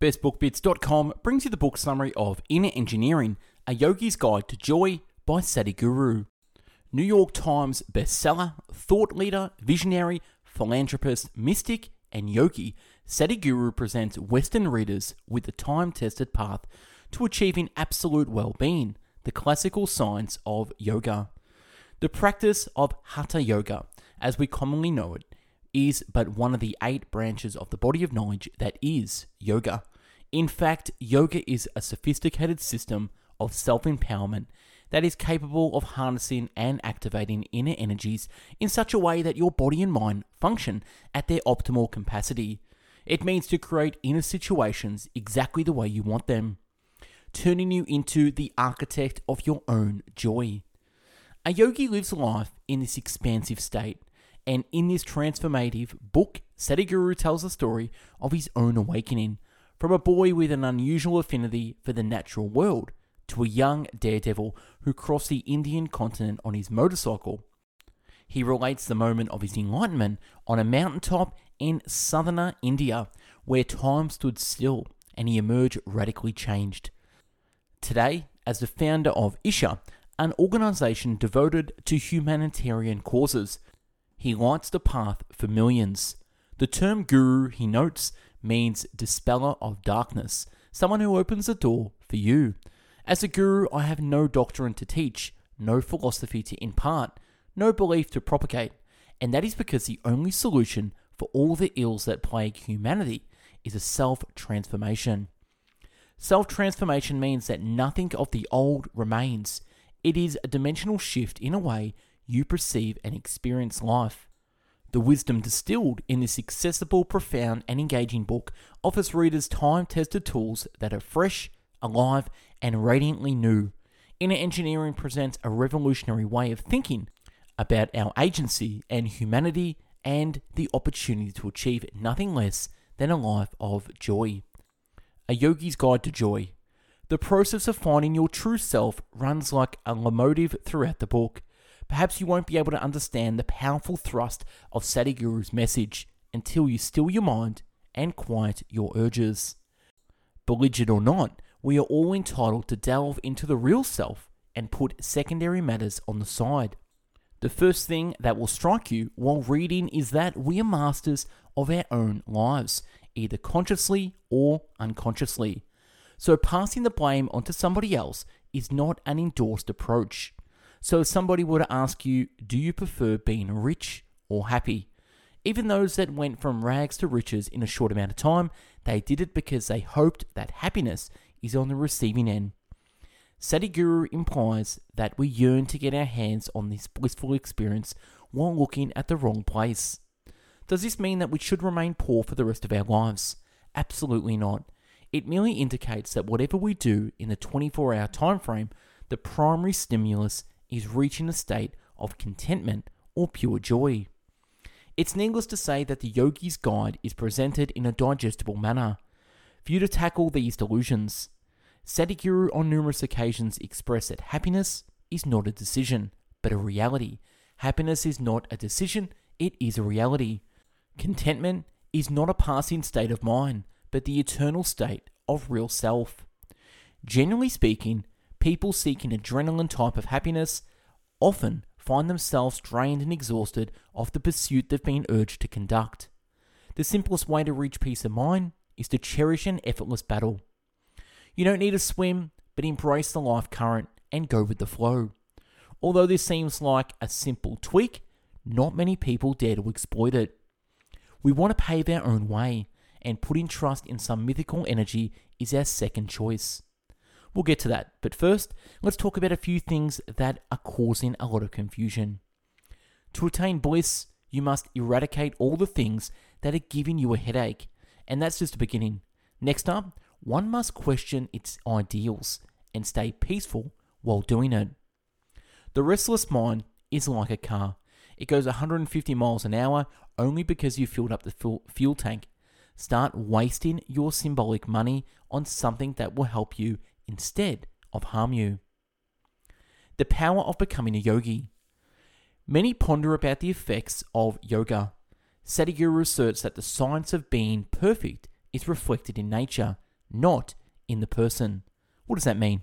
BestBookBits.com brings you the book summary of Inner Engineering, A Yogi's Guide to Joy by Sadhguru. New York Times bestseller, thought leader, visionary, philanthropist, mystic, and yogi, Sadhguru presents Western readers with the time tested path to achieving absolute well being, the classical science of yoga. The practice of Hatha Yoga, as we commonly know it, is but one of the eight branches of the body of knowledge that is yoga. In fact, yoga is a sophisticated system of self empowerment that is capable of harnessing and activating inner energies in such a way that your body and mind function at their optimal capacity. It means to create inner situations exactly the way you want them, turning you into the architect of your own joy. A yogi lives life in this expansive state and in this transformative book, Sadhguru tells the story of his own awakening from a boy with an unusual affinity for the natural world to a young daredevil who crossed the Indian continent on his motorcycle. He relates the moment of his enlightenment on a mountaintop in southern India where time stood still and he emerged radically changed. Today, as the founder of Isha, an organization devoted to humanitarian causes, he lights the path for millions. The term guru, he notes, means dispeller of darkness, someone who opens the door for you. As a guru, I have no doctrine to teach, no philosophy to impart, no belief to propagate, and that is because the only solution for all the ills that plague humanity is a self transformation. Self transformation means that nothing of the old remains. It is a dimensional shift in a way you perceive and experience life. The wisdom distilled in this accessible, profound, and engaging book offers readers time tested tools that are fresh, alive, and radiantly new. Inner Engineering presents a revolutionary way of thinking about our agency and humanity and the opportunity to achieve nothing less than a life of joy. A Yogi's Guide to Joy. The process of finding your true self runs like a locomotive throughout the book perhaps you won't be able to understand the powerful thrust of Sadhguru's message until you still your mind and quiet your urges. Belligerent or not, we are all entitled to delve into the real self and put secondary matters on the side. The first thing that will strike you while reading is that we are masters of our own lives, either consciously or unconsciously. So passing the blame onto somebody else is not an endorsed approach. So if somebody were to ask you, do you prefer being rich or happy? Even those that went from rags to riches in a short amount of time, they did it because they hoped that happiness is on the receiving end. Sadhguru implies that we yearn to get our hands on this blissful experience while looking at the wrong place. Does this mean that we should remain poor for the rest of our lives? Absolutely not. It merely indicates that whatever we do in the 24 hour time frame, the primary stimulus is reaching a state of contentment or pure joy. It's needless to say that the yogi's guide is presented in a digestible manner for you to tackle these delusions. Sadhguru on numerous occasions expressed that happiness is not a decision, but a reality. Happiness is not a decision, it is a reality. Contentment is not a passing state of mind, but the eternal state of real self. Generally speaking, people seeking adrenaline type of happiness often find themselves drained and exhausted of the pursuit they've been urged to conduct. The simplest way to reach peace of mind is to cherish an effortless battle. You don't need to swim, but embrace the life current and go with the flow. Although this seems like a simple tweak, not many people dare to exploit it. We want to pave our own way, and putting trust in some mythical energy is our second choice. We'll get to that, but first, let's talk about a few things that are causing a lot of confusion. To attain bliss, you must eradicate all the things that are giving you a headache, and that's just a beginning. Next up, one must question its ideals and stay peaceful while doing it. The restless mind is like a car. It goes 150 miles an hour only because you filled up the fuel tank. Start wasting your symbolic money on something that will help you instead of harm you. The power of becoming a yogi. Many ponder about the effects of yoga. Sadhguru asserts that the science of being perfect is reflected in nature, not in the person. What does that mean?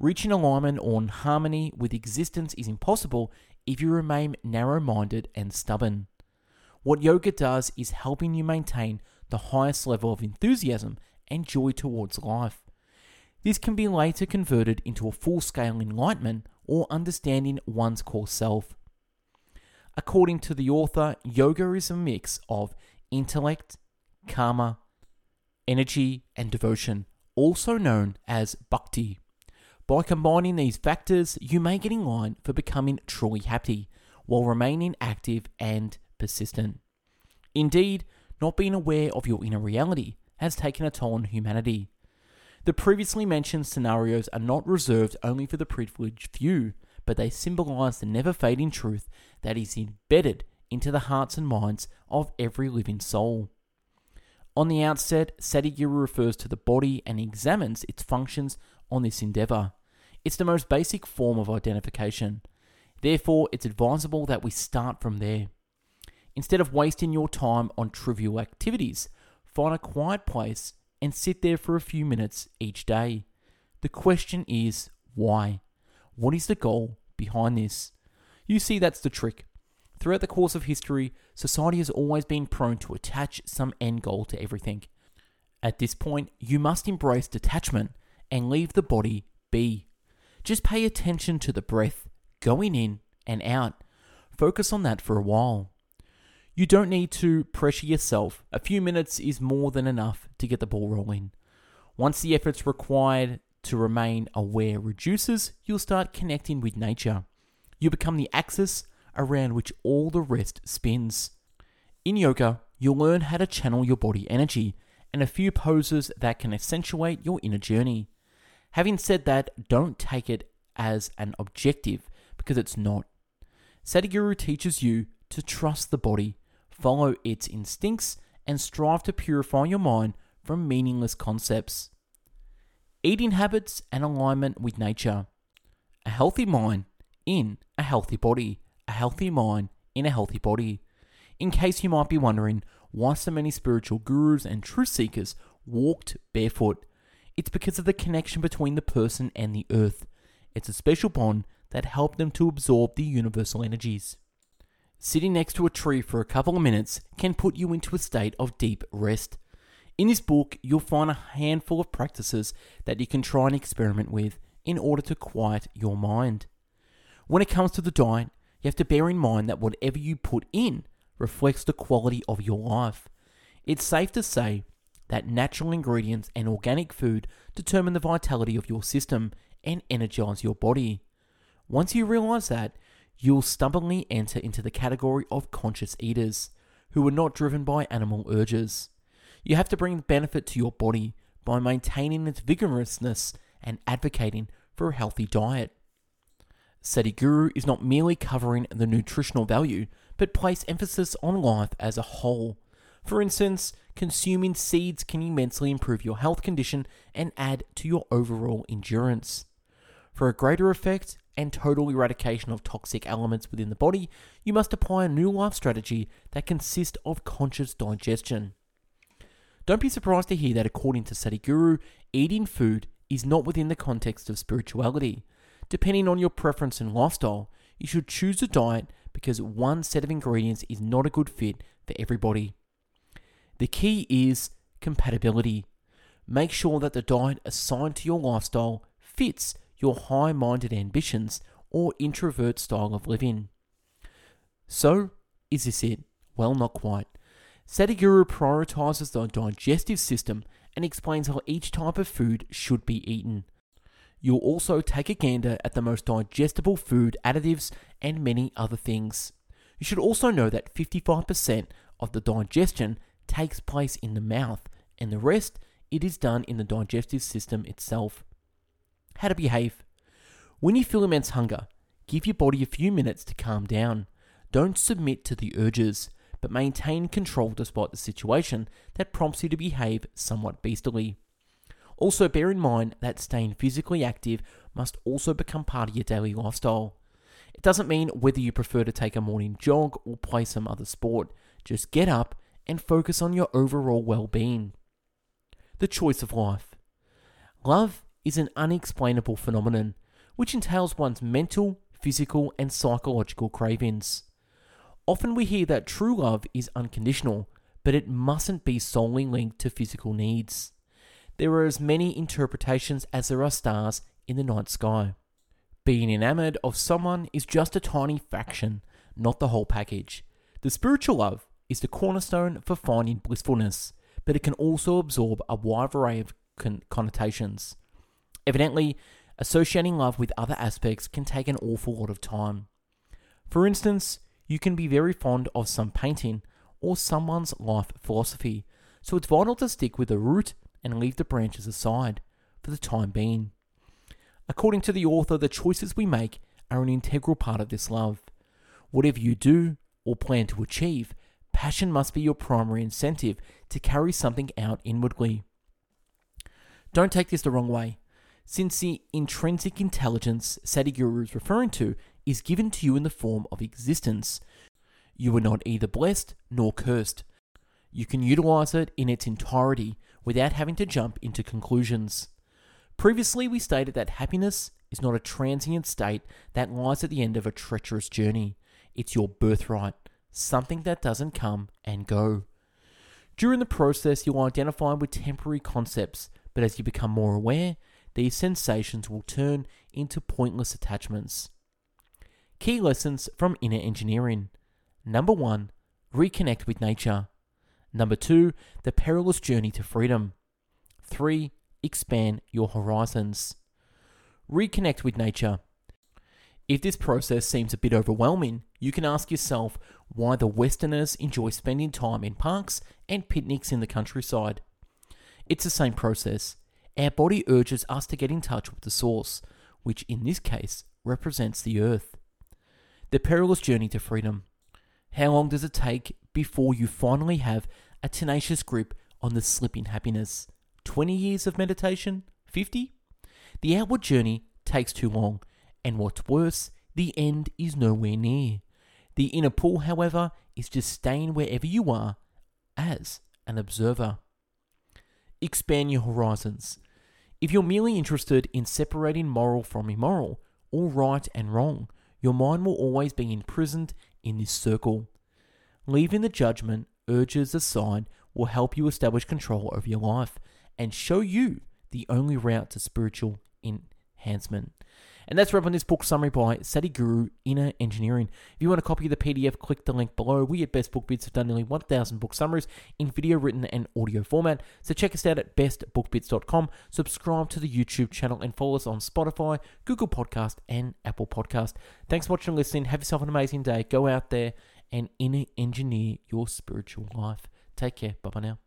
Reaching alignment or harmony with existence is impossible if you remain narrow minded and stubborn. What yoga does is helping you maintain the highest level of enthusiasm and joy towards life. This can be later converted into a full scale enlightenment or understanding one's core self. According to the author, yoga is a mix of intellect, karma, energy, and devotion, also known as bhakti. By combining these factors, you may get in line for becoming truly happy while remaining active and persistent. Indeed, not being aware of your inner reality has taken a toll on humanity. The previously mentioned scenarios are not reserved only for the privileged few, but they symbolize the never fading truth that is embedded into the hearts and minds of every living soul. On the outset, Sadhguru refers to the body and examines its functions on this endeavor. It's the most basic form of identification. Therefore, it's advisable that we start from there. Instead of wasting your time on trivial activities, find a quiet place and sit there for a few minutes each day. The question is why? What is the goal behind this? You see, that's the trick. Throughout the course of history, society has always been prone to attach some end goal to everything. At this point, you must embrace detachment and leave the body be. Just pay attention to the breath going in and out. Focus on that for a while. You don't need to pressure yourself. A few minutes is more than enough to get the ball rolling. Once the efforts required to remain aware reduces, you'll start connecting with nature. You become the axis around which all the rest spins. In yoga, you'll learn how to channel your body energy and a few poses that can accentuate your inner journey. Having said that, don't take it as an objective because it's not. Sadhguru teaches you to trust the body, follow its instincts, and strive to purify your mind from meaningless concepts. Eating habits and alignment with nature. A healthy mind in a healthy body. A healthy mind in a healthy body. In case you might be wondering why so many spiritual gurus and truth seekers walked barefoot, it's because of the connection between the person and the earth. It's a special bond that helped them to absorb the universal energies. Sitting next to a tree for a couple of minutes can put you into a state of deep rest. In this book, you'll find a handful of practices that you can try and experiment with in order to quiet your mind. When it comes to the diet, you have to bear in mind that whatever you put in reflects the quality of your life. It's safe to say that natural ingredients and organic food determine the vitality of your system and energize your body. Once you realize that, you'll stubbornly enter into the category of conscious eaters who are not driven by animal urges. You have to bring benefit to your body by maintaining its vigorousness and advocating for a healthy diet. Sadhguru is not merely covering the nutritional value, but place emphasis on life as a whole. For instance, consuming seeds can immensely improve your health condition and add to your overall endurance. For a greater effect and total eradication of toxic elements within the body, you must apply a new life strategy that consists of conscious digestion. Don't be surprised to hear that according to Sadhguru, eating food is not within the context of spirituality. Depending on your preference and lifestyle, you should choose a diet because one set of ingredients is not a good fit for everybody. The key is compatibility. Make sure that the diet assigned to your lifestyle fits your high minded ambitions or introvert style of living. So, is this it? Well, not quite. Sadhguru prioritizes the digestive system and explains how each type of food should be eaten. You'll also take a gander at the most digestible food additives and many other things. You should also know that 55% of the digestion takes place in the mouth, and the rest it is done in the digestive system itself. How to behave. When you feel immense hunger, give your body a few minutes to calm down. Don't submit to the urges, but maintain control despite the situation that prompts you to behave somewhat beastly. Also, bear in mind that staying physically active must also become part of your daily lifestyle. It doesn't mean whether you prefer to take a morning jog or play some other sport. Just get up and focus on your overall well being. the choice of life. Love is an unexplainable phenomenon which entails one's mental, physical, and psychological cravings. Often we hear that true love is unconditional, but it mustn't be solely linked to physical needs. There are as many interpretations as there are stars in the night sky. Being enamored of someone is just a tiny fraction, not the whole package. The spiritual love is the cornerstone for finding blissfulness, but it can also absorb a wide array of con- connotations. Evidently, associating love with other aspects can take an awful lot of time. For instance, you can be very fond of some painting or someone's life philosophy, so it's vital to stick with the root and leave the branches aside for the time being. According to the author, the choices we make are an integral part of this love. Whatever you do or plan to achieve, passion must be your primary incentive to carry something out inwardly. Don't take this the wrong way, since the intrinsic intelligence Sadhguru is referring to is given to you in the form of existence. You are not either blessed nor cursed. You can utilize it in its entirety without having to jump into conclusions. Previously, we stated that happiness is not a transient state that lies at the end of a treacherous journey. It's your birthright, something that doesn't come and go. During the process, you'll identify with temporary concepts, but as you become more aware, these sensations will turn into pointless attachments. Key lessons from inner engineering. Number one, reconnect with nature. Number two, the perilous journey to freedom. Three, expand your horizons. Reconnect with nature. If this process seems a bit overwhelming, you can ask yourself why the Westerners enjoy spending time in parks and picnics in the countryside. It's the same process. Our body urges us to get in touch with the source, which in this case represents the earth. The perilous journey to freedom. How long does it take before you finally have a tenacious grip on the slipping happiness? 20 years of meditation? 50? The outward journey takes too long, and what's worse, the end is nowhere near. The inner pull, however, is just staying wherever you are as an observer. Expand your horizons. If you're merely interested in separating moral from immoral, or right and wrong, your mind will always be imprisoned in this circle. Leaving the judgment urges aside will help you establish control over your life and show you the only route to spiritual enhancement. And that's wrap on this book summary by Sadhguru Inner Engineering. If you want a copy of the PDF, click the link below. We at Best Book Bits have done nearly 1,000 book summaries in video, written, and audio format. So check us out at bestbookbits.com. Subscribe to the YouTube channel and follow us on Spotify, Google Podcast, and Apple Podcast. Thanks for watching and listening. Have yourself an amazing day. Go out there and inner engineer your spiritual life. Take care. Bye bye now.